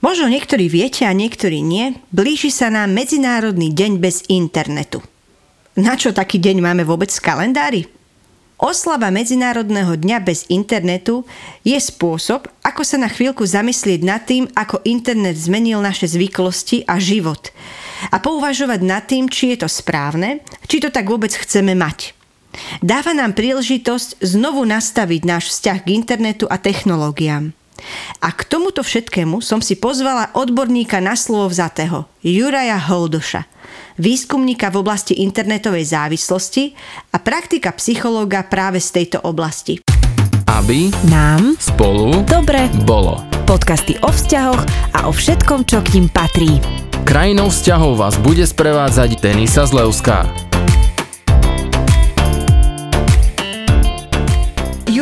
Možno niektorí viete a niektorí nie, blíži sa nám Medzinárodný deň bez internetu. Na čo taký deň máme vôbec v kalendári? Oslava Medzinárodného dňa bez internetu je spôsob, ako sa na chvíľku zamyslieť nad tým, ako internet zmenil naše zvyklosti a život. A pouvažovať nad tým, či je to správne, či to tak vôbec chceme mať. Dáva nám príležitosť znovu nastaviť náš vzťah k internetu a technológiám. A k tomuto všetkému som si pozvala odborníka na slovo vzatého, Juraja Holdoša, výskumníka v oblasti internetovej závislosti a praktika psychológa práve z tejto oblasti. Aby Nám spolu dobre bolo. podcasty o vzťahoch a o všetkom, čo k ním patrí. Krajinou vzťahov vás bude sprevádzať Denisa Zlevská.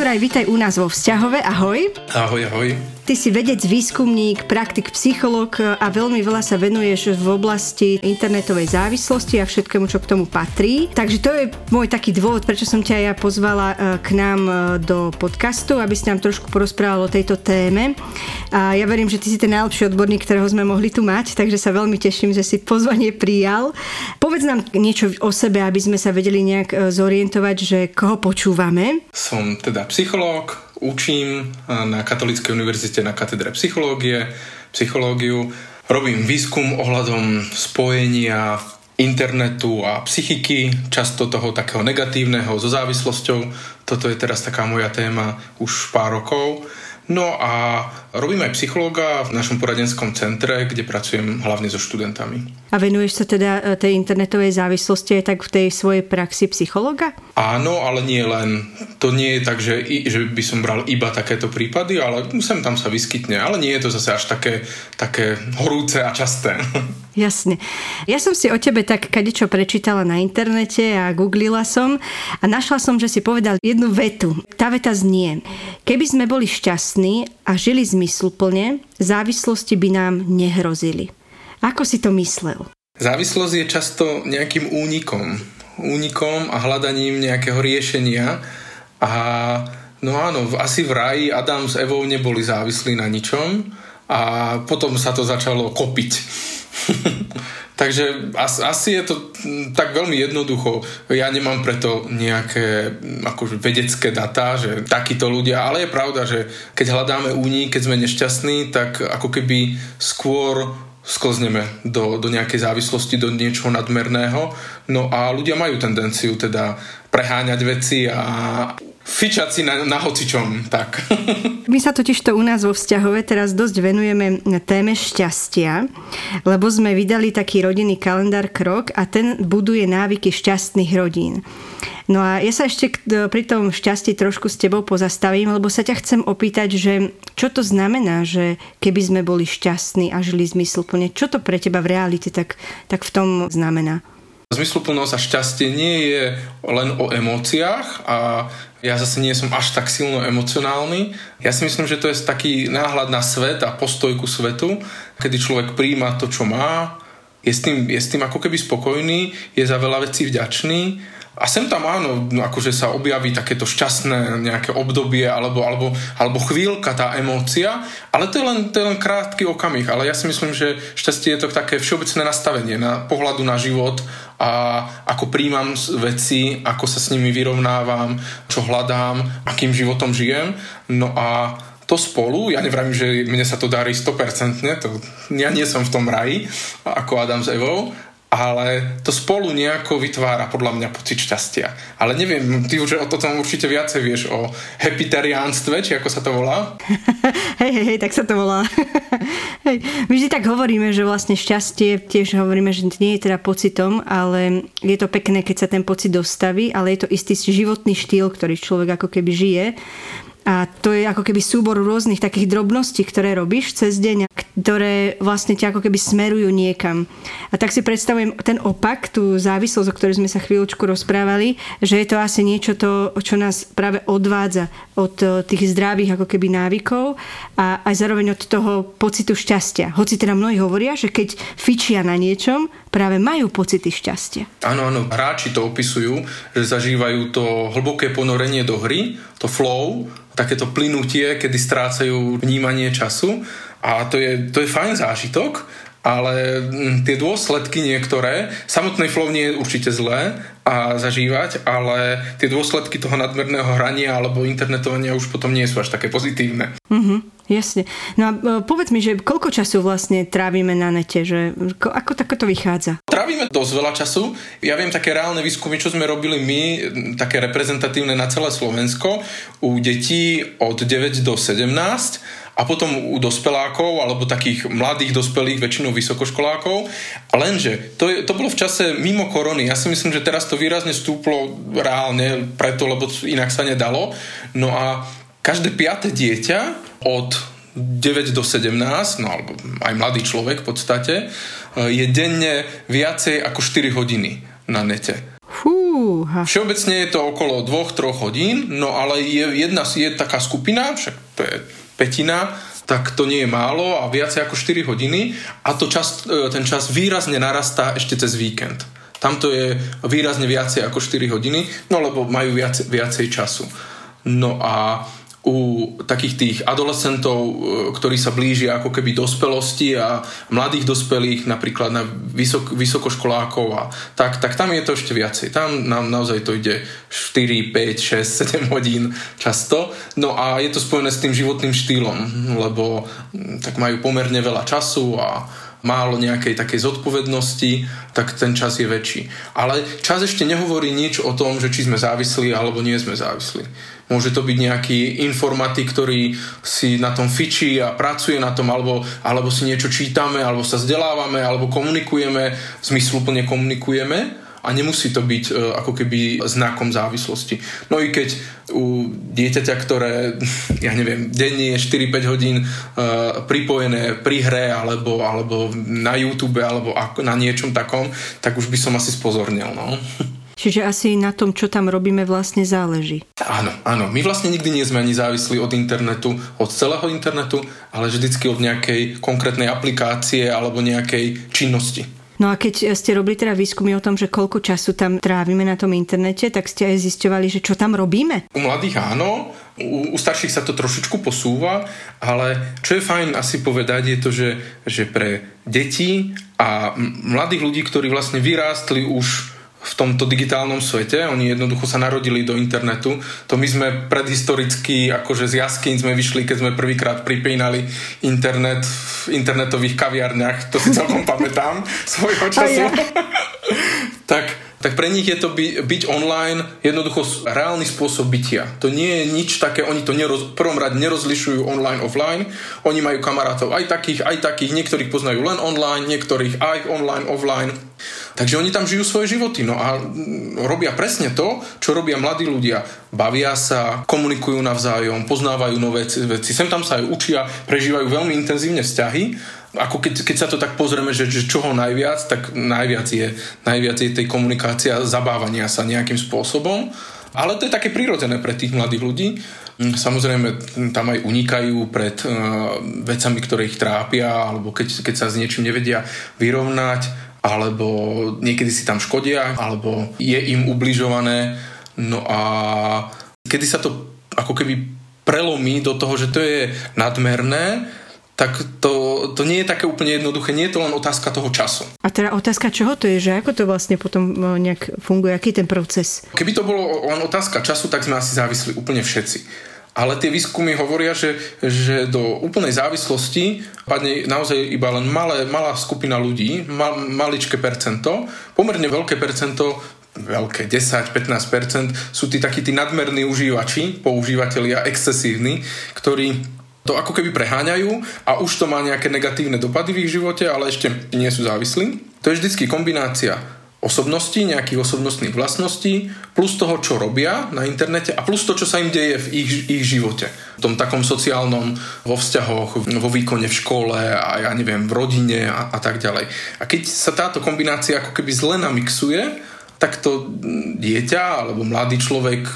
Juraj, vitaj u nás vo vzťahove, ahoj. Ahoj, ahoj. Ty si vedec, výskumník, praktik, psychológ a veľmi veľa sa venuješ v oblasti internetovej závislosti a všetkému, čo k tomu patrí. Takže to je môj taký dôvod, prečo som ťa ja pozvala e, k nám e, do podcastu, aby si nám trošku porozprával o tejto téme. A ja verím, že ty si ten najlepší odborník, ktorého sme mohli tu mať, takže sa veľmi teším, že si pozvanie prijal. Povedz nám niečo o sebe, aby sme sa vedeli nejak e, zorientovať, že koho počúvame. Som teda psychológ, učím na Katolíckej univerzite na katedre psychológie, psychológiu. Robím výskum ohľadom spojenia internetu a psychiky, často toho takého negatívneho so závislosťou. Toto je teraz taká moja téma už pár rokov. No a robím aj psychológa v našom poradenskom centre, kde pracujem hlavne so študentami. A venuješ sa teda e, tej internetovej závislosti aj tak v tej svojej praxi psychológa? Áno, ale nie len. To nie je tak, že, že by som bral iba takéto prípady, ale sem tam sa vyskytne. Ale nie je to zase až také, také horúce a časté. Jasne. Ja som si o tebe tak kadečo prečítala na internete a googlila som a našla som, že si povedal jednu vetu. Tá veta znie. Keby sme boli šťastní a žili zmysluplne, závislosti by nám nehrozili. Ako si to myslel? Závislosť je často nejakým únikom. Únikom a hľadaním nejakého riešenia. A no áno, asi v raji Adam s Evou neboli závislí na ničom a potom sa to začalo kopiť. Takže asi, asi je to tak veľmi jednoducho. Ja nemám preto nejaké akože vedecké data, že takíto ľudia, ale je pravda, že keď hľadáme únik, keď sme nešťastní, tak ako keby skôr sklzneme do, do nejakej závislosti, do niečoho nadmerného. No a ľudia majú tendenciu teda preháňať veci a fičať si na, na hocičom, tak. My sa totiž to u nás vo vzťahove teraz dosť venujeme téme šťastia, lebo sme vydali taký rodinný kalendár Krok a ten buduje návyky šťastných rodín. No a ja sa ešte pri tom šťastí trošku s tebou pozastavím, lebo sa ťa chcem opýtať, že čo to znamená, že keby sme boli šťastní a žili zmysluplne, čo to pre teba v realite tak, tak v tom znamená? Zmysluplnosť a šťastie nie je len o emóciách a ja zase nie som až tak silno emocionálny. Ja si myslím, že to je taký náhľad na svet a postoj ku svetu, kedy človek príjma to, čo má, je s tým, je s tým ako keby spokojný, je za veľa vecí vďačný a sem tam áno, no akože sa objaví takéto šťastné nejaké obdobie alebo, alebo, alebo chvíľka, tá emócia, ale to je, len, to je len krátky okamih. Ale ja si myslím, že šťastie je to také všeobecné nastavenie na pohľadu na život a ako príjmam veci, ako sa s nimi vyrovnávam, čo hľadám, akým životom žijem. No a to spolu, ja nevrám, že mne sa to darí 100%, to, ja nie som v tom raji ako Adam s Evou, ale to spolu nejako vytvára podľa mňa pocit šťastia. Ale neviem, ty už o tom určite viacej vieš, o hepitariánstve, či ako sa to volá? hej, hej, tak sa to volá. hej. My vždy tak hovoríme, že vlastne šťastie, tiež hovoríme, že nie je teda pocitom, ale je to pekné, keď sa ten pocit dostaví, ale je to istý životný štýl, ktorý človek ako keby žije. A to je ako keby súbor rôznych takých drobností, ktoré robíš cez deň, ktoré vlastne ťa ako keby smerujú niekam. A tak si predstavujem ten opak, tú závislosť, o ktorej sme sa chvíľočku rozprávali, že je to asi niečo to, čo nás práve odvádza od eh, tých zdravých ako keby návykov a aj zároveň od toho pocitu šťastia. Hoci teda mnohí hovoria, že keď fičia na niečom, práve majú pocity šťastia. Áno, áno, hráči to opisujú, že zažívajú to hlboké ponorenie do hry, to flow, takéto plynutie, kedy strácajú vnímanie času. A to je, to je fajn zážitok, ale mm, tie dôsledky niektoré, samotnej flow nie je určite zlé a zažívať, ale tie dôsledky toho nadmerného hrania alebo internetovania už potom nie sú až také pozitívne. Mm-hmm, jasne. No a e, povedz mi, že koľko času vlastne trávime na nete, že ako takoto vychádza? Trávime dosť veľa času. Ja viem také reálne výskumy, čo sme robili my, také reprezentatívne na celé Slovensko, u detí od 9 do 17 a potom u dospelákov alebo takých mladých dospelých, väčšinou vysokoškolákov. Lenže to, je, to bolo v čase mimo korony. Ja si myslím, že teraz to výrazne stúplo reálne preto, lebo inak sa nedalo. No a každé piate dieťa od 9 do 17, no alebo aj mladý človek v podstate, je denne viacej ako 4 hodiny na nete. Fúha. Všeobecne je to okolo 2-3 hodín, no ale je jedna je taká skupina, však to je petina, tak to nie je málo a viacej ako 4 hodiny a to čas, e, ten čas výrazne narastá ešte cez víkend. Tamto je výrazne viacej ako 4 hodiny, no lebo majú viacej, viacej času. No a u takých tých adolescentov, e, ktorí sa blížia ako keby dospelosti a mladých dospelých, napríklad na vysok, vysokoškolákov a tak, tak tam je to ešte viacej. Tam nám naozaj to ide 4, 5, 6, 7 hodín často. No a je to spojené s tým životným štýlom, lebo tak majú pomerne veľa času a málo nejakej takej zodpovednosti, tak ten čas je väčší. Ale čas ešte nehovorí nič o tom, že či sme závislí alebo nie sme závislí. Môže to byť nejaký informatik, ktorý si na tom fičí a pracuje na tom, alebo, alebo si niečo čítame, alebo sa vzdelávame, alebo komunikujeme, zmysluplne komunikujeme a nemusí to byť e, ako keby znakom závislosti. No i keď u dieťaťa, ktoré, ja neviem, denne je 4-5 hodín e, pripojené pri hre alebo, alebo na YouTube alebo na niečom takom, tak už by som asi spozornil. No. Čiže asi na tom, čo tam robíme, vlastne záleží. Áno, áno. My vlastne nikdy nie sme ani závislí od internetu, od celého internetu, ale vždycky od nejakej konkrétnej aplikácie alebo nejakej činnosti. No a keď ste robili teda výskumy o tom, že koľko času tam trávime na tom internete, tak ste aj zisťovali, že čo tam robíme? U mladých áno, u, u starších sa to trošičku posúva, ale čo je fajn asi povedať je to, že, že pre deti a mladých ľudí, ktorí vlastne vyrástli už v tomto digitálnom svete. Oni jednoducho sa narodili do internetu. To my sme predhistoricky, akože z jaskyň sme vyšli, keď sme prvýkrát pripínali internet v internetových kaviarniach. To si celkom pamätám svojho času. Tak tak pre nich je to by, byť online jednoducho reálny spôsob bytia. To nie je nič také, oni to neroz, prvom rade nerozlišujú online, offline. Oni majú kamarátov aj takých, aj takých, niektorých poznajú len online, niektorých aj online, offline. Takže oni tam žijú svoje životy no a robia presne to, čo robia mladí ľudia. Bavia sa, komunikujú navzájom, poznávajú nové veci, sem tam sa aj učia, prežívajú veľmi intenzívne vzťahy ako keď, keď sa to tak pozrieme, že, že čoho najviac, tak najviac je, najviac je tej komunikácia zabávania sa nejakým spôsobom. Ale to je také prirodzené pre tých mladých ľudí. Mm, samozrejme, tam aj unikajú pred uh, vecami, ktoré ich trápia, alebo keď, keď sa s niečím nevedia vyrovnať, alebo niekedy si tam škodia, alebo je im ubližované. No a kedy sa to ako keby prelomí do toho, že to je nadmerné, tak to, to nie je také úplne jednoduché, nie je to len otázka toho času. A teda otázka čoho to je, že ako to vlastne potom e, nejak funguje, aký ten proces? Keby to bolo len otázka času, tak sme asi závisli úplne všetci. Ale tie výskumy hovoria, že, že do úplnej závislosti padne naozaj iba len malé, malá skupina ľudí, mal, maličké percento, pomerne veľké percento veľké, 10-15% sú tí takí tí nadmerní užívači, používateľia excesívni, ktorí to ako keby preháňajú a už to má nejaké negatívne dopady v ich živote, ale ešte nie sú závislí. To je vždycky kombinácia osobnosti, nejakých osobnostných vlastností, plus toho, čo robia na internete a plus to, čo sa im deje v ich, ich živote. V tom takom sociálnom, vo vzťahoch, vo výkone v škole a ja neviem, v rodine a, a tak ďalej. A keď sa táto kombinácia ako keby zle namixuje, tak to dieťa alebo mladý človek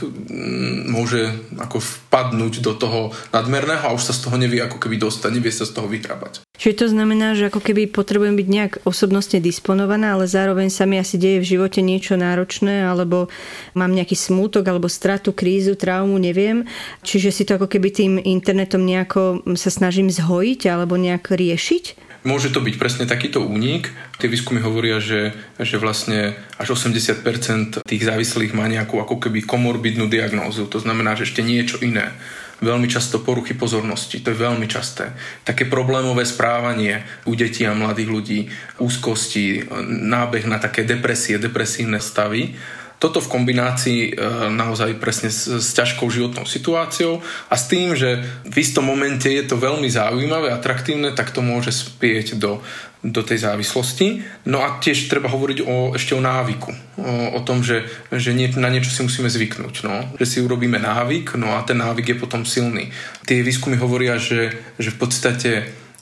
môže ako vpadnúť do toho nadmerného a už sa z toho nevie ako keby dostať, nevie sa z toho vyhrabať. Čiže to znamená, že ako keby potrebujem byť nejak osobnostne disponovaná, ale zároveň sa mi asi deje v živote niečo náročné, alebo mám nejaký smútok, alebo stratu, krízu, traumu, neviem. Čiže si to ako keby tým internetom nejako sa snažím zhojiť alebo nejak riešiť? Môže to byť presne takýto únik. Tie výskumy hovoria, že, že vlastne až 80% tých závislých má nejakú ako keby komorbidnú diagnózu. To znamená, že ešte niečo iné. Veľmi často poruchy pozornosti, to je veľmi časté. Také problémové správanie u detí a mladých ľudí, úzkosti, nábeh na také depresie, depresívne stavy toto v kombinácii e, naozaj presne s, s ťažkou životnou situáciou a s tým, že v istom momente je to veľmi zaujímavé, atraktívne, tak to môže spieť do, do tej závislosti. No a tiež treba hovoriť o, ešte o návyku. O, o tom, že, že nie, na niečo si musíme zvyknúť. No? Že si urobíme návyk, no a ten návyk je potom silný. Tie výskumy hovoria, že, že v podstate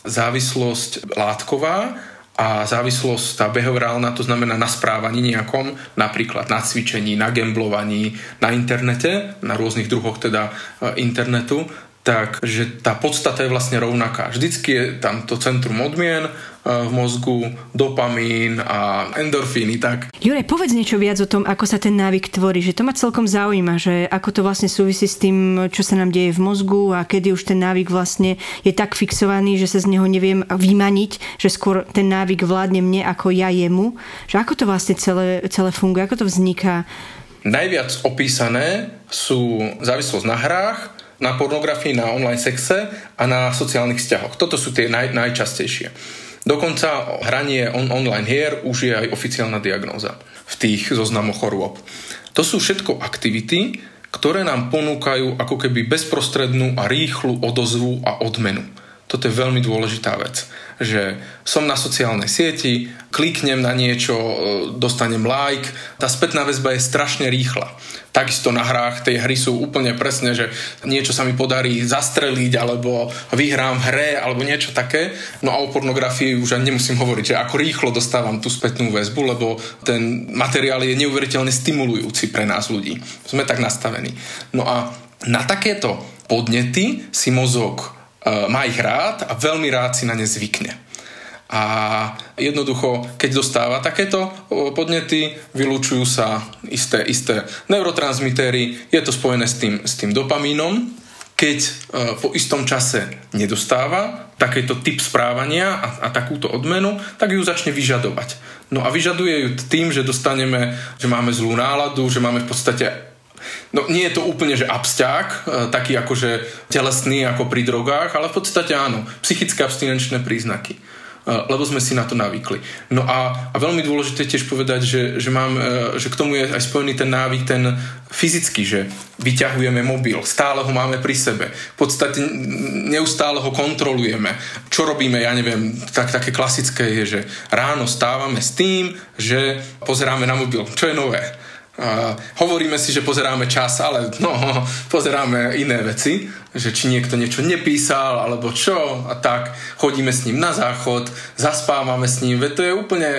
závislosť látková a závislosť tá behaviorálna, to znamená na správaní nejakom, napríklad na cvičení, na gemblovaní, na internete, na rôznych druhoch teda e, internetu, tak že tá podstata je vlastne rovnaká. Vždycky je tam to centrum odmien e, v mozgu, dopamín a endorfíny. Tak. Jure, povedz niečo viac o tom, ako sa ten návyk tvorí, že to ma celkom zaujíma, že ako to vlastne súvisí s tým, čo sa nám deje v mozgu a kedy už ten návyk vlastne je tak fixovaný, že sa z neho neviem vymaniť, že skôr ten návyk vládne mne ako ja jemu. Že ako to vlastne celé, celé funguje, ako to vzniká? Najviac opísané sú závislosť na hrách, na pornografii, na online sexe a na sociálnych vzťahoch. Toto sú tie naj, najčastejšie. Dokonca hranie on, online hier už je aj oficiálna diagnóza v tých zoznamoch chorôb. To sú všetko aktivity, ktoré nám ponúkajú ako keby bezprostrednú a rýchlu odozvu a odmenu. Toto je veľmi dôležitá vec že som na sociálnej sieti, kliknem na niečo, e, dostanem like, tá spätná väzba je strašne rýchla. Takisto na hrách tej hry sú úplne presne, že niečo sa mi podarí zastreliť alebo vyhrám v hre alebo niečo také. No a o pornografii už ani nemusím hovoriť, že ako rýchlo dostávam tú spätnú väzbu, lebo ten materiál je neuveriteľne stimulujúci pre nás ľudí. Sme tak nastavení. No a na takéto podnety si mozog má ich rád a veľmi rád si na ne zvykne. A jednoducho, keď dostáva takéto e, podnety, vylúčujú sa isté, isté neurotransmitery, je to spojené s tým, s tým dopamínom. Keď e, po istom čase nedostáva takýto typ správania a, a takúto odmenu, tak ju začne vyžadovať. No a vyžaduje ju tým, že dostaneme, že máme zlú náladu, že máme v podstate No nie je to úplne, že absťák, e, taký akože telesný ako pri drogách, ale v podstate áno, psychické abstinenčné príznaky e, lebo sme si na to navykli. No a, a veľmi dôležité tiež povedať, že, že, mám, e, že k tomu je aj spojený ten návyk, ten fyzický, že vyťahujeme mobil, stále ho máme pri sebe, v podstate neustále ho kontrolujeme. Čo robíme, ja neviem, tak, také klasické je, že ráno stávame s tým, že pozeráme na mobil. Čo je nové? Hovoríme si, že pozeráme čas, ale no, pozeráme iné veci, že či niekto niečo nepísal, alebo čo a tak. Chodíme s ním na záchod, zaspávame s ním, veď to je úplne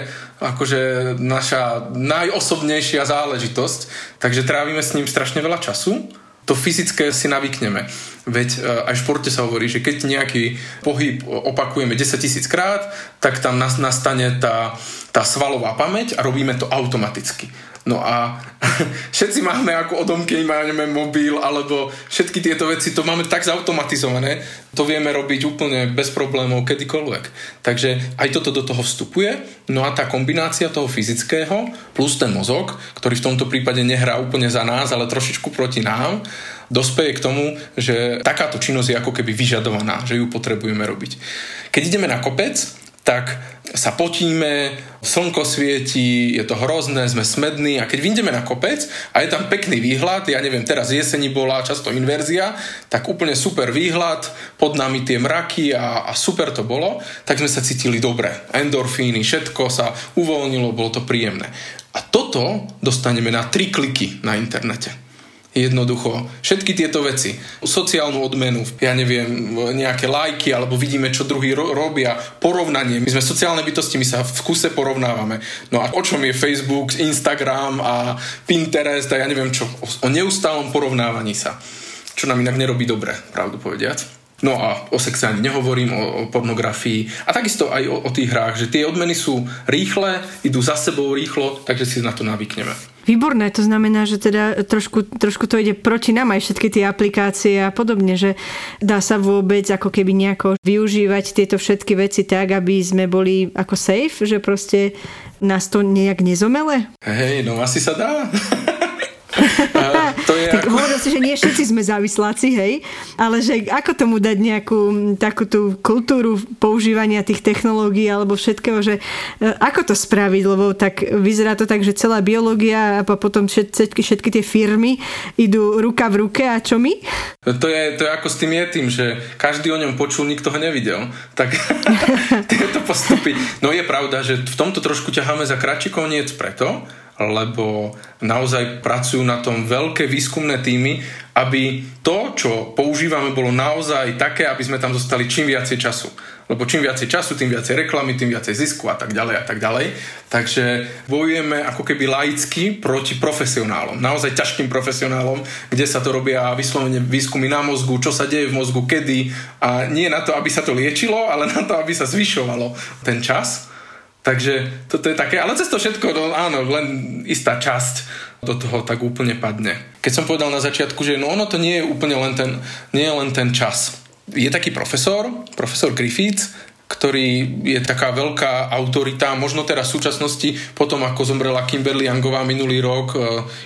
akože naša najosobnejšia záležitosť, takže trávime s ním strašne veľa času. To fyzické si navykneme. Veď e, aj v športe sa hovorí, že keď nejaký pohyb opakujeme 10 tisíc krát, tak tam nastane tá, tá svalová pamäť a robíme to automaticky. No a všetci máme ako odomky, máme mobil alebo všetky tieto veci, to máme tak zautomatizované, to vieme robiť úplne bez problémov kedykoľvek. Takže aj toto do toho vstupuje, no a tá kombinácia toho fyzického plus ten mozog, ktorý v tomto prípade nehrá úplne za nás, ale trošičku proti nám, dospeje k tomu, že takáto činnosť je ako keby vyžadovaná, že ju potrebujeme robiť. Keď ideme na kopec, tak sa potíme, slnko svieti, je to hrozné, sme smední a keď vyjdeme na kopec a je tam pekný výhľad, ja neviem, teraz jeseni bola často inverzia, tak úplne super výhľad, pod nami tie mraky a, a super to bolo, tak sme sa cítili dobre. Endorfíny, všetko sa uvoľnilo, bolo to príjemné. A toto dostaneme na tri kliky na internete. Jednoducho. Všetky tieto veci. Sociálnu odmenu, ja neviem, nejaké lajky, alebo vidíme, čo druhý ro- robia. Porovnanie. My sme sociálne bytosti, my sa v kuse porovnávame. No a o čom je Facebook, Instagram a Pinterest a ja neviem čo. O neustálom porovnávaní sa. Čo nám inak nerobí dobre, pravdu povediac. No a o sexe ani nehovorím, o, o pornografii a takisto aj o, o tých hrách, že tie odmeny sú rýchle, idú za sebou rýchlo, takže si na to navykneme. Výborné, to znamená, že teda trošku, trošku to ide proti nám aj všetky tie aplikácie a podobne, že dá sa vôbec ako keby nejako využívať tieto všetky veci tak, aby sme boli ako safe, že proste nás to nejak nezomele? Hej, no asi sa dá. to je tak ako... hovoril si, že nie všetci sme závisláci, hej, ale že ako tomu dať nejakú takú tú kultúru používania tých technológií alebo všetkého, že e, ako to spraviť, lebo tak vyzerá to tak, že celá biológia a potom všetky, všetky tie firmy idú ruka v ruke a čo my? To je, to je ako s tým je tým, že každý o ňom počul, nikto ho nevidel. Tak tieto postupy. No je pravda, že v tomto trošku ťaháme za kratší koniec preto, lebo naozaj pracujú na tom veľké výskumné týmy, aby to, čo používame, bolo naozaj také, aby sme tam zostali čím viacej času. Lebo čím viacej času, tým viacej reklamy, tým viacej zisku a tak ďalej a tak ďalej. Takže bojujeme ako keby laicky proti profesionálom, naozaj ťažkým profesionálom, kde sa to robia vyslovene výskumy na mozgu, čo sa deje v mozgu, kedy a nie na to, aby sa to liečilo, ale na to, aby sa zvyšovalo ten čas Takže toto je také, ale cez to všetko, no, áno, len istá časť do toho tak úplne padne. Keď som povedal na začiatku, že no ono to nie je úplne len ten, nie je len ten čas. Je taký profesor, profesor Griffiths, ktorý je taká veľká autorita, možno teraz v súčasnosti, potom ako zomrela Kimberly Youngová minulý rok, e,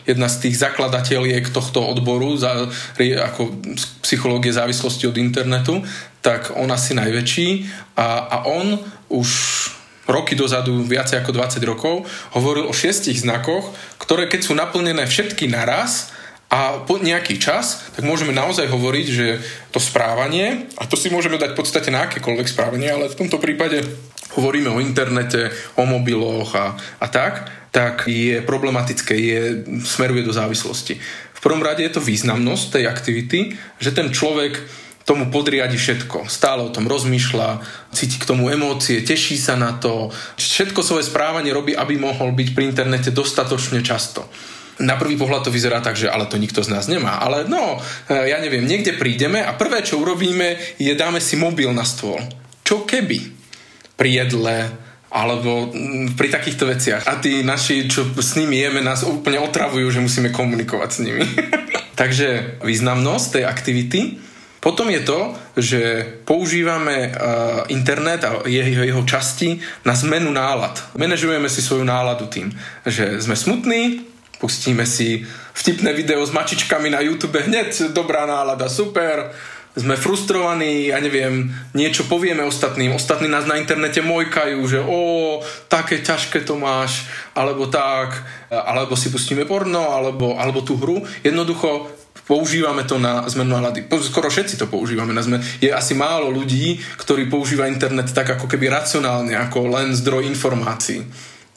jedna z tých zakladateliek tohto odboru za, ako psychológie závislosti od internetu, tak on asi najväčší a, a on už roky dozadu, viacej ako 20 rokov, hovoril o šiestich znakoch, ktoré keď sú naplnené všetky naraz, a po nejaký čas, tak môžeme naozaj hovoriť, že to správanie, a to si môžeme dať v podstate na akékoľvek správanie, ale v tomto prípade hovoríme o internete, o mobiloch a, a tak, tak je problematické, je, smeruje do závislosti. V prvom rade je to významnosť tej aktivity, že ten človek tomu podriadi všetko. Stále o tom rozmýšľa, cíti k tomu emócie, teší sa na to. Všetko svoje správanie robí, aby mohol byť pri internete dostatočne často. Na prvý pohľad to vyzerá tak, že ale to nikto z nás nemá. Ale no, e, ja neviem, niekde prídeme a prvé, čo urobíme, je dáme si mobil na stôl. Čo keby? Pri jedle, alebo mm, pri takýchto veciach. A tí naši, čo s nimi jeme, nás úplne otravujú, že musíme komunikovať s nimi. Takže významnosť tej aktivity potom je to, že používame uh, internet a jeho, jeho časti na zmenu nálad. Manažujeme si svoju náladu tým, že sme smutní, pustíme si vtipné video s mačičkami na YouTube, hneď dobrá nálada, super, sme frustrovaní, ja neviem, niečo povieme ostatným, ostatní nás na internete mojkajú, že o, také ťažké to máš, alebo tak, alebo si pustíme porno, alebo, alebo tú hru. Jednoducho používame to na zmenu nálady. Skoro všetci to používame na zmenu. Je asi málo ľudí, ktorí používajú internet tak ako keby racionálne, ako len zdroj informácií.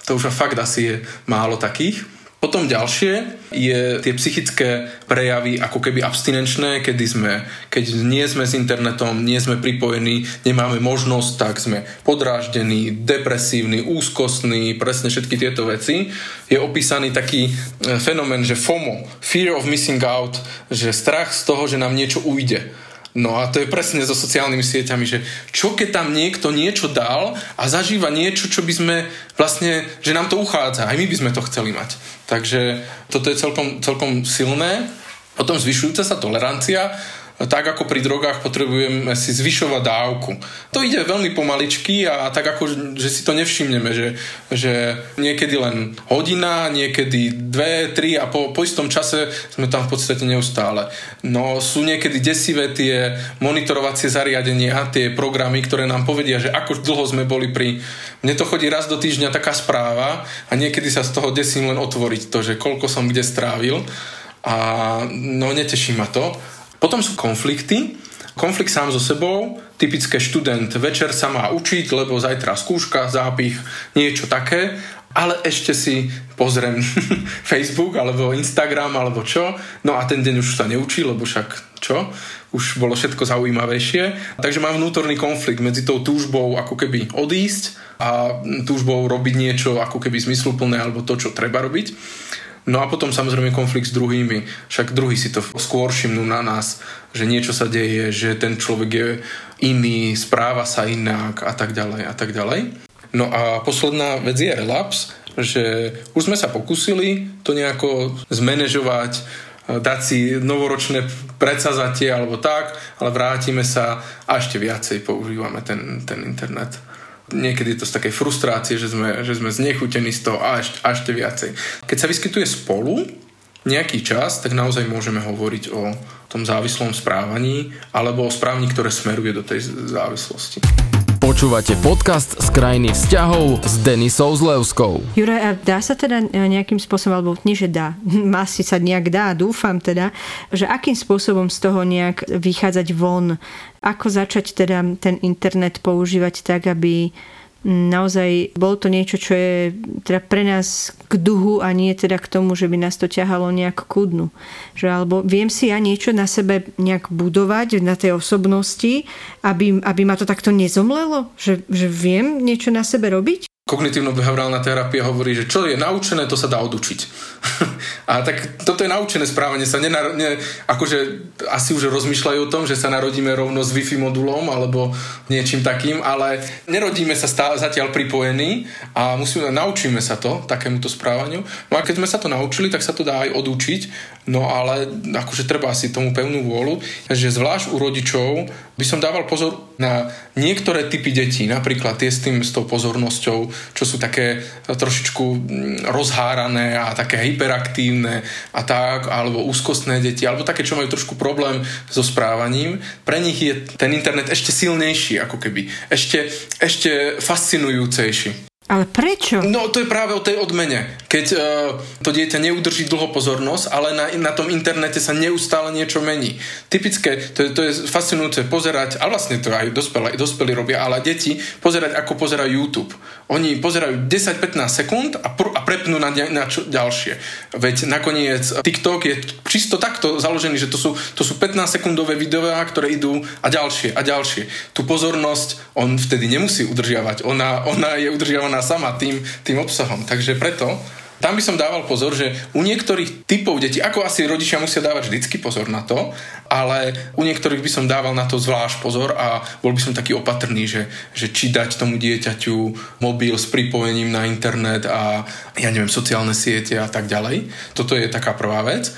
To už fakt asi je málo takých. Potom ďalšie je tie psychické prejavy ako keby abstinenčné, kedy sme, keď nie sme s internetom, nie sme pripojení, nemáme možnosť, tak sme podráždení, depresívni, úzkostní, presne všetky tieto veci. Je opísaný taký e, fenomén, že FOMO, Fear of Missing Out, že strach z toho, že nám niečo ujde No a to je presne so sociálnymi sieťami, že čo keď tam niekto niečo dal a zažíva niečo, čo by sme vlastne, že nám to uchádza, aj my by sme to chceli mať. Takže toto je celkom, celkom silné. Potom zvyšujúca sa tolerancia, tak ako pri drogách potrebujeme si zvyšovať dávku. To ide veľmi pomaličky a tak ako, že si to nevšimneme, že, že niekedy len hodina, niekedy dve, tri a po, po istom čase sme tam v podstate neustále. No sú niekedy desivé tie monitorovacie zariadenia, tie programy, ktoré nám povedia, že ako dlho sme boli pri... Mne to chodí raz do týždňa taká správa a niekedy sa z toho desím len otvoriť to, že koľko som kde strávil a no neteší ma to. Potom sú konflikty. Konflikt sám so sebou, typické študent, večer sa má učiť, lebo zajtra skúška, zápich, niečo také ale ešte si pozriem Facebook alebo Instagram alebo čo, no a ten deň už sa neučí, lebo však čo, už bolo všetko zaujímavejšie. Takže mám vnútorný konflikt medzi tou túžbou ako keby odísť a túžbou robiť niečo ako keby zmysluplné alebo to, čo treba robiť. No a potom samozrejme konflikt s druhými. Však druhý si to skôr všimnú na nás, že niečo sa deje, že ten človek je iný, správa sa inak a tak ďalej a tak ďalej. No a posledná vec je relaps, že už sme sa pokusili to nejako zmanéžovať, dať si novoročné predsazatie alebo tak, ale vrátime sa a ešte viacej používame ten, ten internet. Niekedy to z takej frustrácie, že sme, že sme znechutení z toho a ešte, a ešte viacej. Keď sa vyskytuje spolu nejaký čas, tak naozaj môžeme hovoriť o tom závislom správaní alebo o správaní, ktoré smeruje do tej závislosti. Počúvate podcast z krajiny vzťahov s Denisou Zlevskou. Juraj, dá sa teda nejakým spôsobom, alebo nie, že dá, asi sa nejak dá, dúfam teda, že akým spôsobom z toho nejak vychádzať von, ako začať teda ten internet používať tak, aby naozaj bolo to niečo, čo je teda pre nás k duhu a nie teda k tomu, že by nás to ťahalo nejak k dnu. Že, alebo viem si ja niečo na sebe nejak budovať na tej osobnosti, aby, aby ma to takto nezomlelo? Že, že viem niečo na sebe robiť? Kognitívno-behaviorálna terapia hovorí, že čo je naučené, to sa dá odučiť. a tak toto je naučené správanie sa. Nenar- ne, akože asi už rozmýšľajú o tom, že sa narodíme rovno s Wi-Fi modulom alebo niečím takým, ale nerodíme sa stá- zatiaľ pripojení a musíme, naučíme sa to, takémuto správaniu. No a keď sme sa to naučili, tak sa to dá aj odučiť, no ale akože treba asi tomu pevnú vôľu, že zvlášť u rodičov by som dával pozor na niektoré typy detí, napríklad tie s tým, s tou pozornosťou, čo sú také trošičku mm, rozhárané a také hyperaktívne a tak, alebo úzkostné deti, alebo také, čo majú trošku problém so správaním. Pre nich je ten internet ešte silnejší, ako keby. Ešte, ešte fascinujúcejší. Ale prečo? No to je práve o tej odmene. Keď uh, to dieťa neudrží dlho pozornosť, ale na, na tom internete sa neustále niečo mení. Typické, to je, to je fascinujúce pozerať, a vlastne to aj dospelí, robia, ale deti pozerať, ako pozerajú YouTube. Oni pozerajú 10-15 sekúnd a, pr- a prepnú na, na čo, ďalšie. Veď nakoniec TikTok je čisto takto založený, že to sú, to sú 15 sekundové videá, ktoré idú a ďalšie a ďalšie. Tu pozornosť on vtedy nemusí udržiavať. Ona, ona je udržiavaná sama tým, tým obsahom. Takže preto tam by som dával pozor, že u niektorých typov detí, ako asi rodičia musia dávať vždycky pozor na to, ale u niektorých by som dával na to zvlášť pozor a bol by som taký opatrný, že, že či dať tomu dieťaťu mobil s pripojením na internet a ja neviem, sociálne siete a tak ďalej. Toto je taká prvá vec.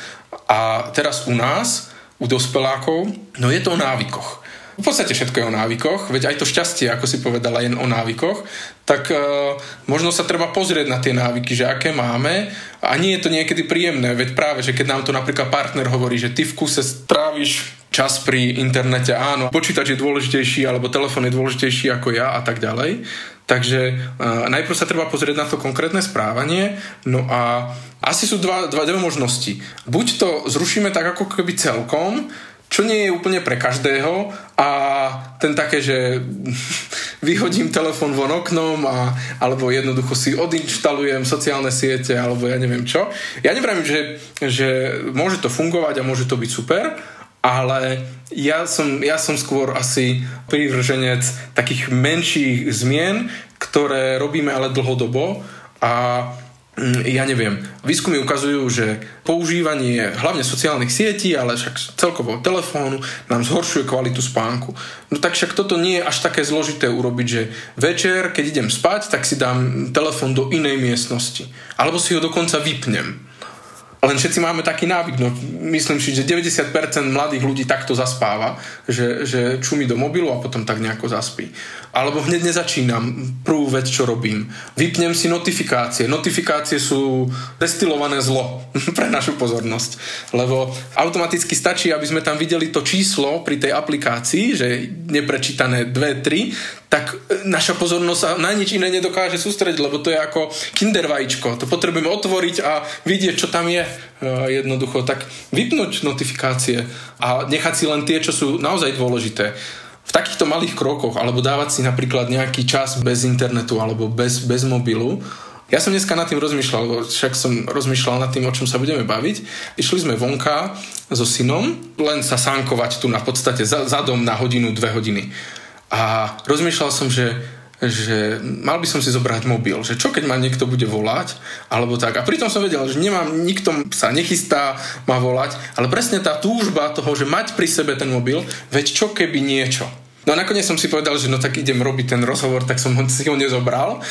A teraz u nás, u dospelákov, no je to o návykoch v podstate všetko je o návykoch, veď aj to šťastie, ako si povedala, je o návykoch, tak uh, možno sa treba pozrieť na tie návyky, že aké máme a nie je to niekedy príjemné, veď práve, že keď nám to napríklad partner hovorí, že ty v kuse stráviš čas pri internete, áno, počítač je dôležitejší alebo telefón je dôležitejší ako ja a tak ďalej. Takže uh, najprv sa treba pozrieť na to konkrétne správanie, no a asi sú dva, dva, dve možnosti. Buď to zrušíme tak ako keby celkom, čo nie je úplne pre každého a ten také, že vyhodím telefon von oknom a, alebo jednoducho si odinštalujem sociálne siete alebo ja neviem čo. Ja neviem, že, že môže to fungovať a môže to byť super, ale ja som, ja som skôr asi privrženec takých menších zmien, ktoré robíme ale dlhodobo a ja neviem, výskumy ukazujú, že používanie hlavne sociálnych sietí, ale však celkovo telefónu nám zhoršuje kvalitu spánku. No tak však toto nie je až také zložité urobiť, že večer, keď idem spať, tak si dám telefón do inej miestnosti. Alebo si ho dokonca vypnem. Len všetci máme taký návyk, no myslím si, že 90% mladých ľudí takto zaspáva, že, že čumí do mobilu a potom tak nejako zaspí. Alebo hneď nezačínam prvú vec, čo robím. Vypnem si notifikácie. Notifikácie sú destilované zlo pre našu pozornosť. Lebo automaticky stačí, aby sme tam videli to číslo pri tej aplikácii, že neprečítané 2, 3, tak e, naša pozornosť sa na nič iné nedokáže sústrediť, lebo to je ako kinder vajíčko. To potrebujeme otvoriť a vidieť, čo tam je e, jednoducho. Tak vypnúť notifikácie a nechať si len tie, čo sú naozaj dôležité. V takýchto malých krokoch, alebo dávať si napríklad nejaký čas bez internetu alebo bez, bez mobilu, Ja som dneska nad tým rozmýšľal, však som rozmýšľal nad tým, o čom sa budeme baviť. Išli sme vonka so synom, len sa sánkovať tu na podstate za, za dom na hodinu, dve hodiny. A rozmýšľal som, že že mal by som si zobrať mobil, že čo keď ma niekto bude volať, alebo tak. A pritom som vedel, že nemám, nikto sa nechystá ma volať, ale presne tá túžba toho, že mať pri sebe ten mobil, veď čo keby niečo. No a nakoniec som si povedal, že no tak idem robiť ten rozhovor, tak som ho, si ho nezobral.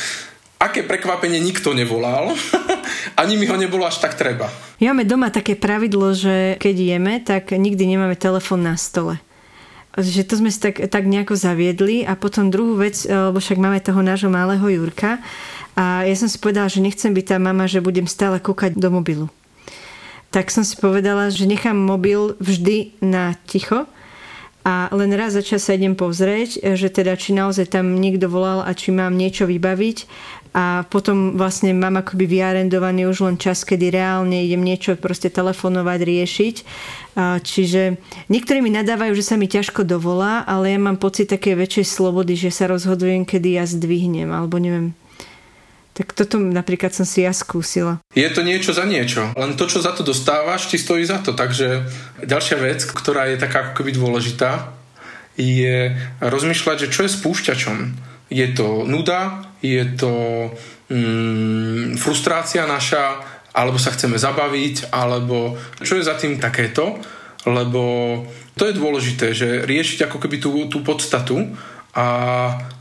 Aké prekvapenie nikto nevolal, ani mi ho nebolo až tak treba. Ja máme doma také pravidlo, že keď jeme, tak nikdy nemáme telefon na stole že to sme si tak, tak nejako zaviedli. A potom druhú vec, e, lebo však máme toho nášho malého Jurka. A ja som si povedala, že nechcem byť tá mama, že budem stále kúkať do mobilu. Tak som si povedala, že nechám mobil vždy na ticho. A len raz za čas sa idem pozrieť, že teda či naozaj tam niekto volal a či mám niečo vybaviť a potom vlastne mám akoby vyarendovaný už len čas, kedy reálne idem niečo proste telefonovať, riešiť. Čiže niektorí mi nadávajú, že sa mi ťažko dovolá, ale ja mám pocit také väčšej slobody, že sa rozhodujem, kedy ja zdvihnem, alebo neviem. Tak toto napríklad som si ja skúsila. Je to niečo za niečo. Len to, čo za to dostávaš, ti stojí za to. Takže ďalšia vec, ktorá je taká ako keby dôležitá, je rozmýšľať, že čo je spúšťačom. Je to nuda, je to mm, frustrácia naša, alebo sa chceme zabaviť, alebo čo je za tým takéto, lebo to je dôležité, že riešiť ako keby tú, tú podstatu a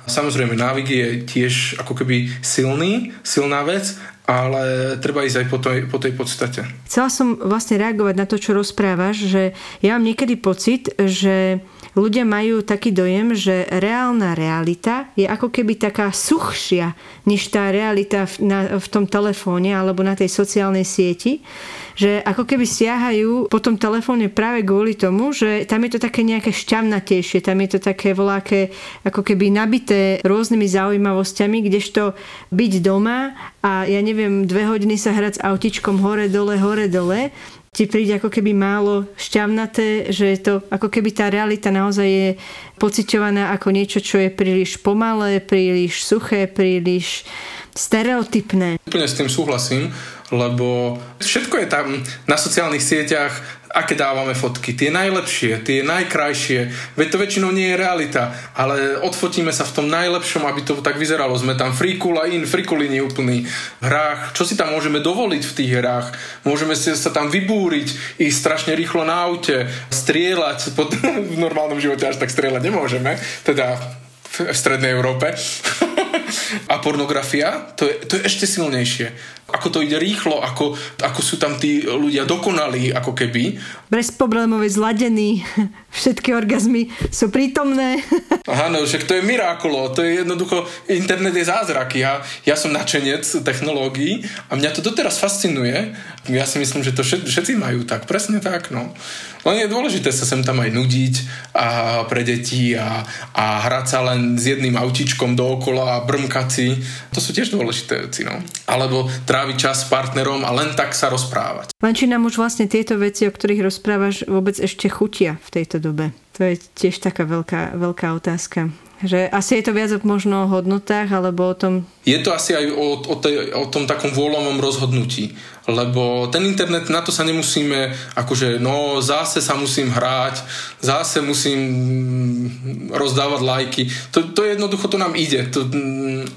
samozrejme návyk je tiež ako keby silný, silná vec, ale treba ísť aj po tej, po tej podstate. Chcela som vlastne reagovať na to, čo rozprávaš, že ja mám niekedy pocit, že ľudia majú taký dojem, že reálna realita je ako keby taká suchšia, než tá realita v, na, v tom telefóne alebo na tej sociálnej sieti že ako keby siahajú po tom telefóne práve kvôli tomu, že tam je to také nejaké šťavnatejšie, tam je to také voláke ako keby nabité rôznymi zaujímavosťami, kdežto byť doma a ja neviem, dve hodiny sa hrať s autičkom hore, dole, hore, dole, ti príde ako keby málo šťavnaté, že je to ako keby tá realita naozaj je pociťovaná ako niečo, čo je príliš pomalé, príliš suché, príliš stereotypné. Úplne s tým súhlasím, lebo všetko je tam na sociálnych sieťach, aké dávame fotky, tie najlepšie, tie najkrajšie, veď to väčšinou nie je realita, ale odfotíme sa v tom najlepšom, aby to tak vyzeralo. Sme tam frikula in, frikulini úplný v hrách. Čo si tam môžeme dovoliť v tých hrách? Môžeme si sa tam vybúriť, ísť strašne rýchlo na aute, strieľať, pod, v normálnom živote až tak strieľať nemôžeme, teda v strednej Európe. A pornografia, to je, to je ešte silnejšie ako to ide rýchlo, ako, ako sú tam tí ľudia dokonalí, ako keby. Bezproblémové zladení, všetky orgazmy sú prítomné. Áno, však to je mirákulo, to je jednoducho, internet je zázrak. Ja, ja som načenec technológií a mňa to doteraz fascinuje. Ja si myslím, že to všetci majú tak, presne tak, no. Len je dôležité sa sem tam aj nudiť a pre deti a, a hrať sa len s jedným autičkom dookola a brmkať si. To sú tiež dôležité veci, no. Alebo tráviť čas s partnerom a len tak sa rozprávať. Len či nám už vlastne tieto veci, o ktorých rozprávaš, vôbec ešte chutia v tejto dobe? To je tiež taká veľká, veľká otázka. Že asi je to viac možno o hodnotách, alebo o tom... Je to asi aj o, o, tej, o tom takom vôľovom rozhodnutí lebo ten internet, na to sa nemusíme, akože no zase sa musím hrať, zase musím rozdávať lajky. To, to jednoducho to nám ide, to,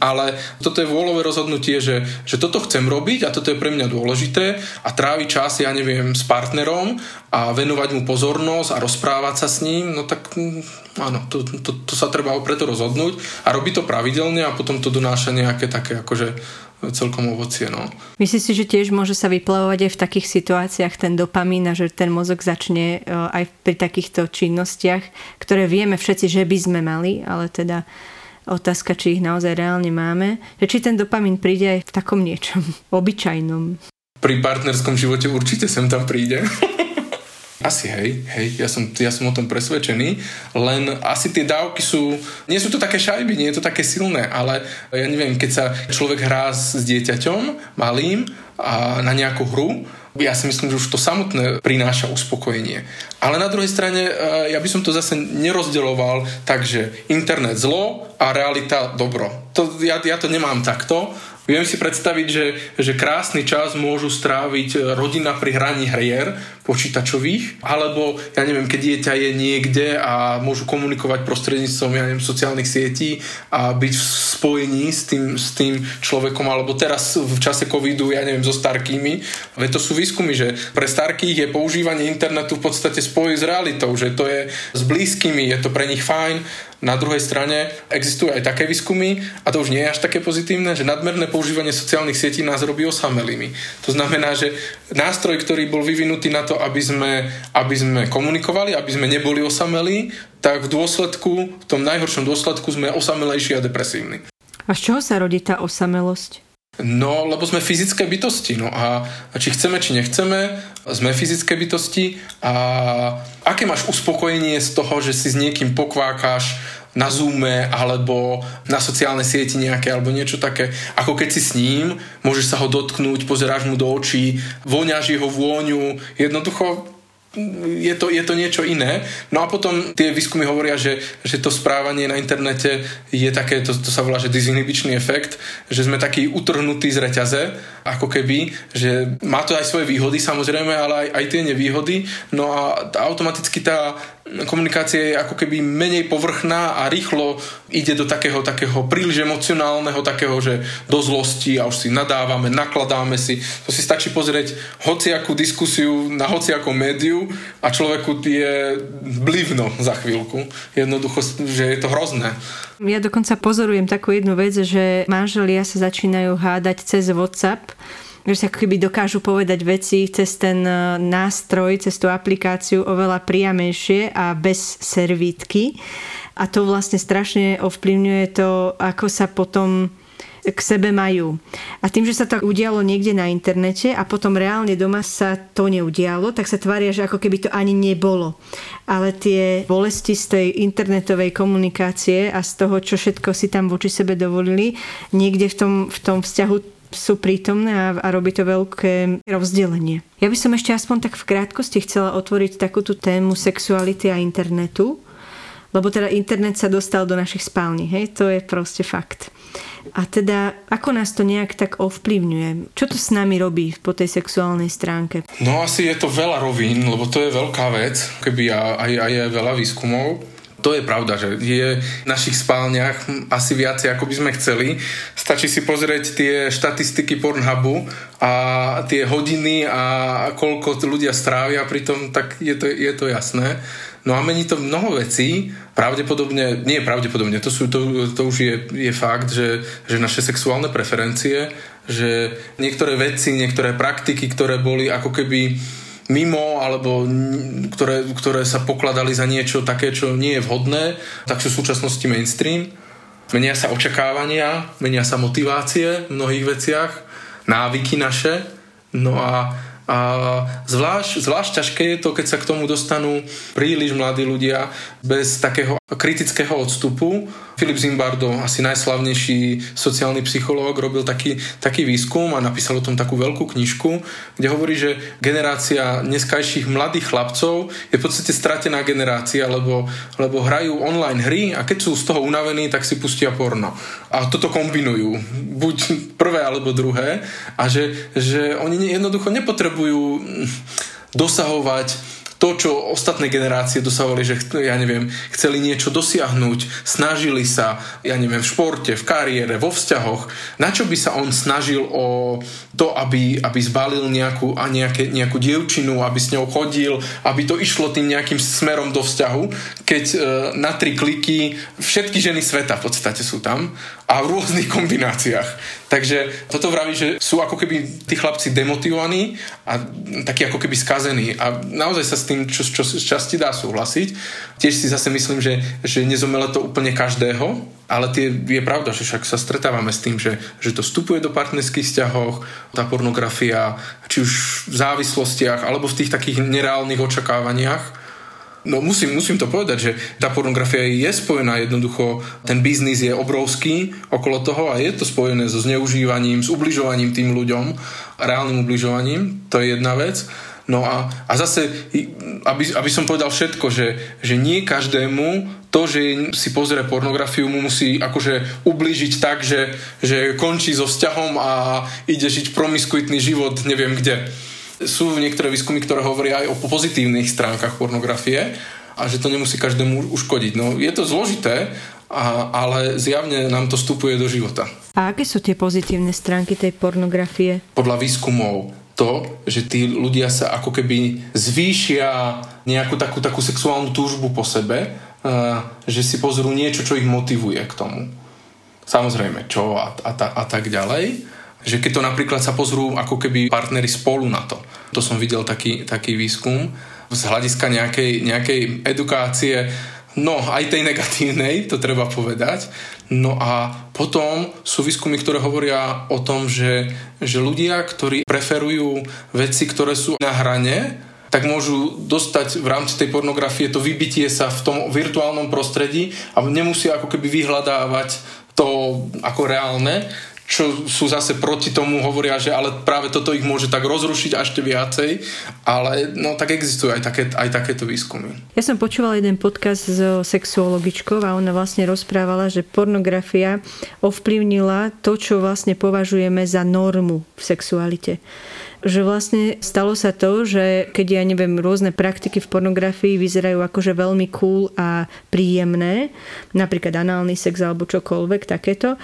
ale toto je vôľové rozhodnutie, že, že toto chcem robiť a toto je pre mňa dôležité a tráviť čas, ja neviem, s partnerom a venovať mu pozornosť a rozprávať sa s ním, no tak áno, to, to, to sa treba preto rozhodnúť a robiť to pravidelne a potom to donáša nejaké také akože celkom ovocie. No. Myslíš si, že tiež môže sa vyplavovať aj v takých situáciách ten dopamín a že ten mozog začne e, aj pri takýchto činnostiach, ktoré vieme všetci, že by sme mali, ale teda otázka, či ich naozaj reálne máme, že či ten dopamín príde aj v takom niečom obyčajnom. Pri partnerskom živote určite sem tam príde. Asi hej, hej, ja som, ja som o tom presvedčený, len asi tie dávky sú, nie sú to také šajby, nie je to také silné, ale ja neviem, keď sa človek hrá s dieťaťom malým a na nejakú hru Ja si myslím, že už to samotné prináša uspokojenie. Ale na druhej strane, ja by som to zase nerozdeloval takže internet zlo a realita dobro. To, ja, ja to nemám takto Viem si predstaviť, že, že krásny čas môžu stráviť e, rodina pri hraní hier počítačových, alebo ja neviem, keď dieťa je niekde a môžu komunikovať prostredníctvom ja neviem, sociálnych sietí a byť v spojení s tým, s tým človekom, alebo teraz v čase covidu, ja neviem, so starkými. Veď to sú výskumy, že pre starkých je používanie internetu v podstate spoj s realitou, že to je s blízkymi, je to pre nich fajn na druhej strane existujú aj také výskumy, a to už nie je až také pozitívne, že nadmerné používanie sociálnych sietí nás robí osamelými. To znamená, že nástroj, ktorý bol vyvinutý na to, aby sme, aby sme komunikovali, aby sme neboli osamelí, tak v dôsledku, v tom najhoršom dôsledku sme osamelejší a depresívni. A z čoho sa rodí tá osamelosť? No, lebo sme fyzické bytosti. No a či chceme, či nechceme, sme fyzické bytosti a aké máš uspokojenie z toho, že si s niekým pokvákaš na Zoome alebo na sociálnej sieti nejaké alebo niečo také, ako keď si s ním, môžeš sa ho dotknúť, pozeráš mu do očí, voňaš jeho vôňu, jednoducho je to, je to niečo iné. No a potom tie výskumy hovoria, že, že to správanie na internete je také, to, to sa volá, že disinhibičný efekt, že sme takí utrhnutí z reťaze, ako keby, že má to aj svoje výhody samozrejme, ale aj, aj tie nevýhody. No a automaticky tá komunikácia je ako keby menej povrchná a rýchlo ide do takého, takého príliš emocionálneho, takého, že do zlosti a už si nadávame, nakladáme si. To si stačí pozrieť hociakú diskusiu na hociakom médiu a človeku je blivno za chvíľku. Jednoducho, že je to hrozné. Ja dokonca pozorujem takú jednu vec, že manželia sa začínajú hádať cez WhatsApp že sa keby dokážu povedať veci cez ten e, nástroj, cez tú aplikáciu oveľa priamejšie a bez servítky. A to vlastne strašne ovplyvňuje to, ako sa potom k sebe majú. A tým, že sa to udialo niekde na internete a potom reálne doma sa to neudialo, tak sa tvária, že ako keby to ani nebolo. Ale tie bolesti z tej internetovej komunikácie a z toho, čo všetko si tam voči sebe dovolili, niekde v tom, v tom vzťahu sú prítomné a, a robí to veľké rozdelenie. Ja by som ešte aspoň tak v krátkosti chcela otvoriť takúto tému sexuality a internetu, lebo teda internet sa dostal do našich spální, hej, to je proste fakt. A teda, ako nás to nejak tak ovplyvňuje? Čo to s nami robí po tej sexuálnej stránke? No asi je to veľa rovín, lebo to je veľká vec, keby aj, aj je veľa výskumov to je pravda, že je v našich spálniach asi viacej, ako by sme chceli. Stačí si pozrieť tie štatistiky Pornhubu a tie hodiny a koľko ľudia strávia pritom, tak je to, je to jasné. No a mení to mnoho vecí, pravdepodobne, nie pravdepodobne, to, sú, to, to už je, je fakt, že, že naše sexuálne preferencie, že niektoré veci, niektoré praktiky, ktoré boli ako keby mimo alebo ktoré, ktoré sa pokladali za niečo také, čo nie je vhodné, tak sú v súčasnosti mainstream. Menia sa očakávania, menia sa motivácie v mnohých veciach, návyky naše. No a a zvlášť, zvlášť ťažké je to, keď sa k tomu dostanú príliš mladí ľudia bez takého kritického odstupu. Filip Zimbardo, asi najslavnejší sociálny psychológ, robil taký, taký výskum a napísal o tom takú veľkú knižku, kde hovorí, že generácia dneskajších mladých chlapcov je v podstate stratená generácia, lebo, lebo hrajú online hry a keď sú z toho unavení, tak si pustia porno. A toto kombinujú. Buď prvé alebo druhé. A že, že oni jednoducho nepotrebujú potrebujú dosahovať to, čo ostatné generácie dosahovali, že ja neviem, chceli niečo dosiahnuť, snažili sa, ja neviem, v športe, v kariére, vo vzťahoch. Na čo by sa on snažil o to, aby, aby zbalil nejakú, a nejaké, nejakú dievčinu, aby s ňou chodil, aby to išlo tým nejakým smerom do vzťahu, keď e, na tri kliky všetky ženy sveta v podstate sú tam a v rôznych kombináciách. Takže toto vraví, že sú ako keby tí chlapci demotivovaní a takí ako keby skazení. A naozaj sa s tým čo, čo z časti dá súhlasiť. Tiež si zase myslím, že, že nezomele to úplne každého, ale tie, je pravda, že však sa stretávame s tým, že, že to vstupuje do partnerských vzťahoch, tá pornografia, či už v závislostiach, alebo v tých takých nereálnych očakávaniach No musím, musím to povedať, že tá pornografia je spojená. Jednoducho, ten biznis je obrovský okolo toho a je to spojené so zneužívaním, s ubližovaním tým ľuďom, reálnym ubližovaním, to je jedna vec. No a, a zase, aby, aby som povedal všetko, že, že nie každému to, že si pozrie pornografiu, mu musí akože ublížiť tak, že, že končí so vzťahom a ide žiť promiskuitný život neviem kde sú niektoré výskumy, ktoré hovoria aj o pozitívnych stránkach pornografie a že to nemusí každému uškodiť. No je to zložité, a, ale zjavne nám to vstupuje do života. A aké sú tie pozitívne stránky tej pornografie? Podľa výskumov to, že tí ľudia sa ako keby zvýšia nejakú takú, takú sexuálnu túžbu po sebe, že si pozrú niečo, čo ich motivuje k tomu. Samozrejme, čo a, a, a tak ďalej že keď to napríklad sa pozrú ako keby partnery spolu na to. To som videl taký, taký výskum z hľadiska nejakej, nejakej edukácie, no aj tej negatívnej, to treba povedať. No a potom sú výskumy, ktoré hovoria o tom, že, že ľudia, ktorí preferujú veci, ktoré sú na hrane, tak môžu dostať v rámci tej pornografie to vybitie sa v tom virtuálnom prostredí a nemusia ako keby vyhľadávať to ako reálne, čo sú zase proti tomu, hovoria, že ale práve toto ich môže tak rozrušiť ešte viacej, ale no tak existujú aj, také, aj takéto výskumy. Ja som počúvala jeden podcast so sexuologičkou a ona vlastne rozprávala, že pornografia ovplyvnila to, čo vlastne považujeme za normu v sexualite že vlastne stalo sa to, že keď ja neviem, rôzne praktiky v pornografii vyzerajú akože veľmi cool a príjemné, napríklad análny sex alebo čokoľvek takéto,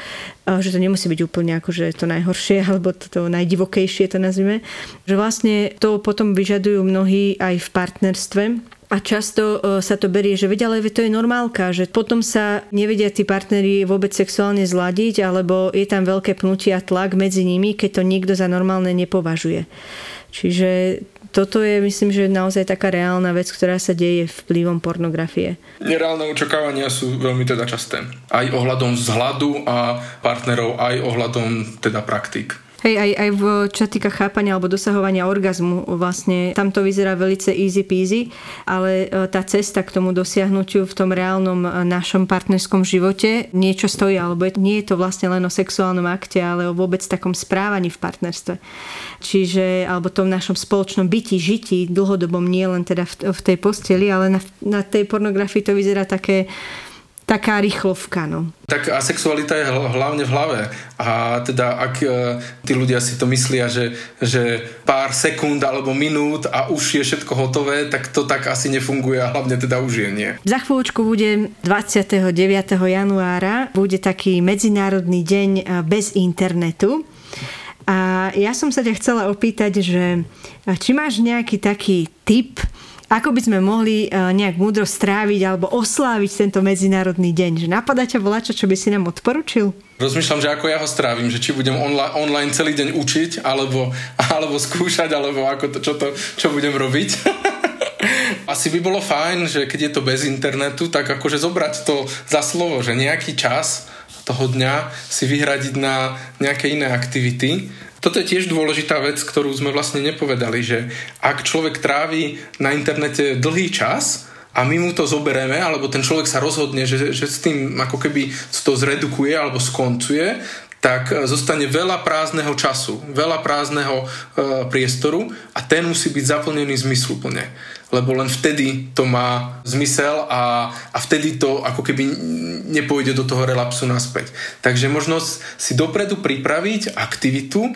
že to nemusí byť úplne akože to najhoršie alebo to, to najdivokejšie to nazvime, že vlastne to potom vyžadujú mnohí aj v partnerstve, a často e, sa to berie, že vedia, ale to je normálka, že potom sa nevedia tí partneri vôbec sexuálne zladiť, alebo je tam veľké pnutie a tlak medzi nimi, keď to nikto za normálne nepovažuje. Čiže toto je, myslím, že naozaj taká reálna vec, ktorá sa deje vplyvom pornografie. Nereálne očakávania sú veľmi teda časté. Aj ohľadom vzhľadu a partnerov, aj ohľadom teda praktík. Hej, aj, aj v čo týka chápania alebo dosahovania orgazmu, vlastne tam to vyzerá veľmi easy peasy, ale e, tá cesta k tomu dosiahnutiu v tom reálnom e, našom partnerskom živote niečo stojí, alebo nie je to vlastne len o sexuálnom akte, ale o vôbec takom správaní v partnerstve. Čiže, alebo tom našom spoločnom byti, žití, dlhodobom, nie len teda v, v tej posteli, ale na, na tej pornografii to vyzerá také taká rýchlovka. No. Tak a sexualita je hlavne v hlave. A teda ak e, tí ľudia si to myslia, že, že pár sekúnd alebo minút a už je všetko hotové, tak to tak asi nefunguje a hlavne teda už je nie. Za chvíľočku bude 29. januára, bude taký medzinárodný deň e, bez internetu. A ja som sa ťa chcela opýtať, že či máš nejaký taký tip, ako by sme mohli e, nejak múdro stráviť alebo osláviť tento medzinárodný deň? Že napadá ťa voláča, čo by si nám odporučil? Rozmýšľam, že ako ja ho strávim, že či budem online, online celý deň učiť, alebo, alebo skúšať, alebo ako to, čo, to, čo budem robiť. Asi by bolo fajn, že keď je to bez internetu, tak akože zobrať to za slovo, že nejaký čas toho dňa si vyhradiť na nejaké iné aktivity toto je tiež dôležitá vec, ktorú sme vlastne nepovedali, že ak človek trávi na internete dlhý čas, a my mu to zoberieme, alebo ten človek sa rozhodne, že, že s tým ako keby to zredukuje alebo skoncuje, tak e, zostane veľa prázdneho času, veľa prázdneho e, priestoru a ten musí byť zaplnený zmysluplne. Lebo len vtedy to má zmysel a, a vtedy to ako keby nepôjde do toho relapsu naspäť. Takže možno si dopredu pripraviť aktivitu, e,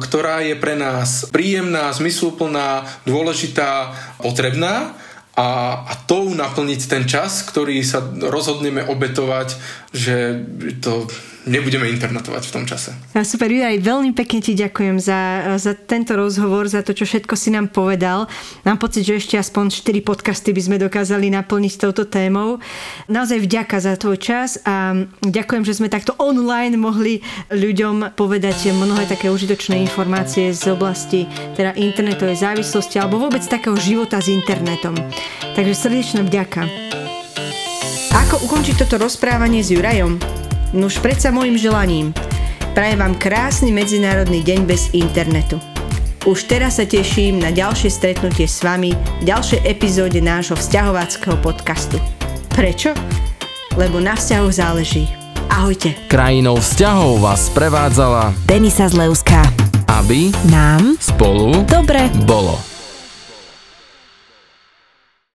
ktorá je pre nás príjemná, zmysluplná, dôležitá, potrebná a, a tou naplniť ten čas, ktorý sa rozhodneme obetovať, že to nebudeme internetovať v tom čase. A super, Juraj, veľmi pekne ti ďakujem za, za tento rozhovor, za to, čo všetko si nám povedal. Mám pocit, že ešte aspoň 4 podcasty by sme dokázali naplniť touto témou. Naozaj vďaka za tvoj čas a ďakujem, že sme takto online mohli ľuďom povedať mnohé také užitočné informácie z oblasti teda internetovej závislosti alebo vôbec takého života s internetom. Takže srdečná vďaka. Ako ukončiť toto rozprávanie s Jurajom? Nuž predsa môjim želaním. Prajem vám krásny medzinárodný deň bez internetu. Už teraz sa teším na ďalšie stretnutie s vami v ďalšej epizóde nášho vzťahovackého podcastu. Prečo? Lebo na vzťahoch záleží. Ahojte. Krajinou vzťahov vás prevádzala, Denisa Zleuská. aby Nám spolu dobre bolo.